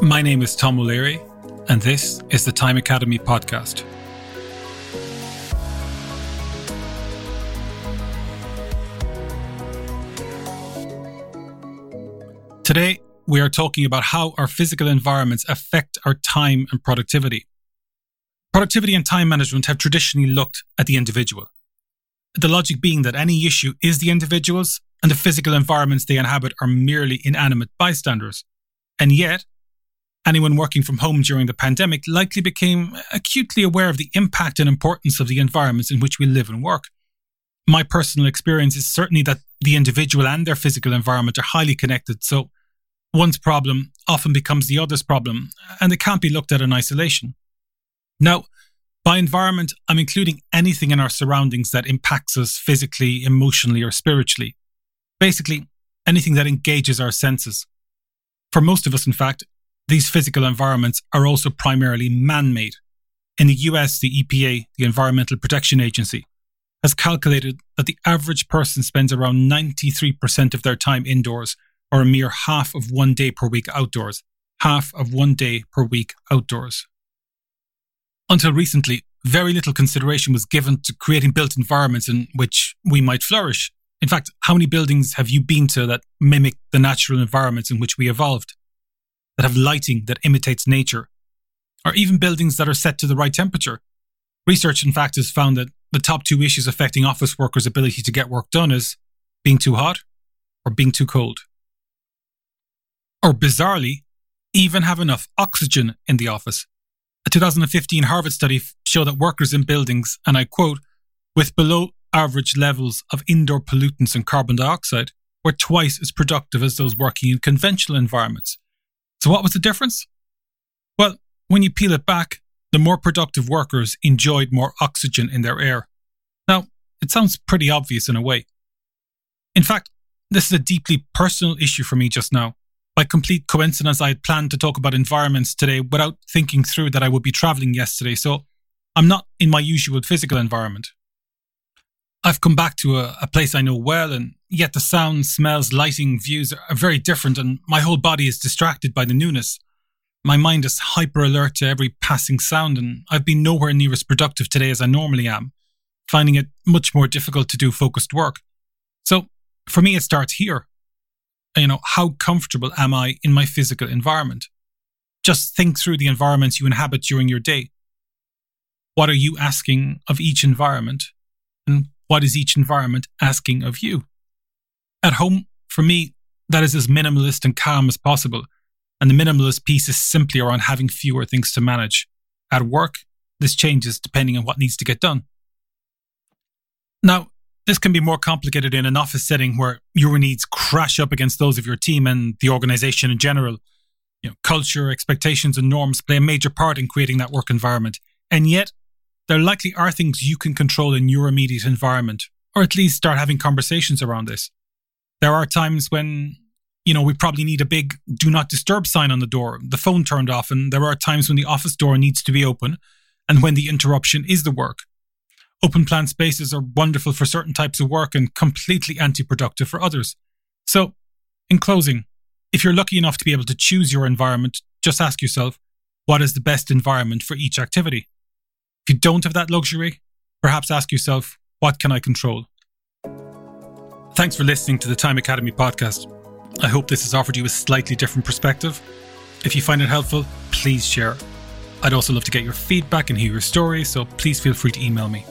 My name is Tom O'Leary, and this is the Time Academy podcast. Today, we are talking about how our physical environments affect our time and productivity. Productivity and time management have traditionally looked at the individual. The logic being that any issue is the individual's and the physical environments they inhabit are merely inanimate bystanders. And yet, anyone working from home during the pandemic likely became acutely aware of the impact and importance of the environments in which we live and work. My personal experience is certainly that the individual and their physical environment are highly connected, so one's problem often becomes the other's problem, and it can't be looked at in isolation. Now, by environment, I'm including anything in our surroundings that impacts us physically, emotionally, or spiritually. Basically, anything that engages our senses. For most of us, in fact, these physical environments are also primarily man made. In the US, the EPA, the Environmental Protection Agency, has calculated that the average person spends around 93% of their time indoors, or a mere half of one day per week outdoors. Half of one day per week outdoors. Until recently, very little consideration was given to creating built environments in which we might flourish. In fact, how many buildings have you been to that mimic the natural environments in which we evolved? That have lighting that imitates nature? Or even buildings that are set to the right temperature? Research, in fact, has found that the top two issues affecting office workers' ability to get work done is being too hot or being too cold. Or bizarrely, even have enough oxygen in the office. A 2015 Harvard study showed that workers in buildings, and I quote, with below average levels of indoor pollutants and carbon dioxide were twice as productive as those working in conventional environments. So, what was the difference? Well, when you peel it back, the more productive workers enjoyed more oxygen in their air. Now, it sounds pretty obvious in a way. In fact, this is a deeply personal issue for me just now. By complete coincidence, I had planned to talk about environments today without thinking through that I would be traveling yesterday, so I'm not in my usual physical environment. I've come back to a, a, place I know well, and yet the sounds, smells, lighting, views are very different, and my whole body is distracted by the newness. My mind is hyper alert to every passing sound, and I've been nowhere near as productive today as I normally am, finding it much more difficult to do focused work. So, for me, it starts here. You know, how comfortable am I in my physical environment? Just think through the environments you inhabit during your day. What are you asking of each environment? And what is each environment asking of you? At home, for me, that is as minimalist and calm as possible. And the minimalist piece is simply around having fewer things to manage. At work, this changes depending on what needs to get done. Now, this can be more complicated in an office setting where your needs crash up against those of your team and the organization in general. You know, culture, expectations, and norms play a major part in creating that work environment. And yet, there likely are things you can control in your immediate environment, or at least start having conversations around this. There are times when, you know, we probably need a big do not disturb sign on the door, the phone turned off, and there are times when the office door needs to be open and when the interruption is the work. Open plan spaces are wonderful for certain types of work and completely anti productive for others. So, in closing, if you're lucky enough to be able to choose your environment, just ask yourself what is the best environment for each activity? If you don't have that luxury, perhaps ask yourself, what can I control? Thanks for listening to the Time Academy podcast. I hope this has offered you a slightly different perspective. If you find it helpful, please share. I'd also love to get your feedback and hear your stories, so please feel free to email me.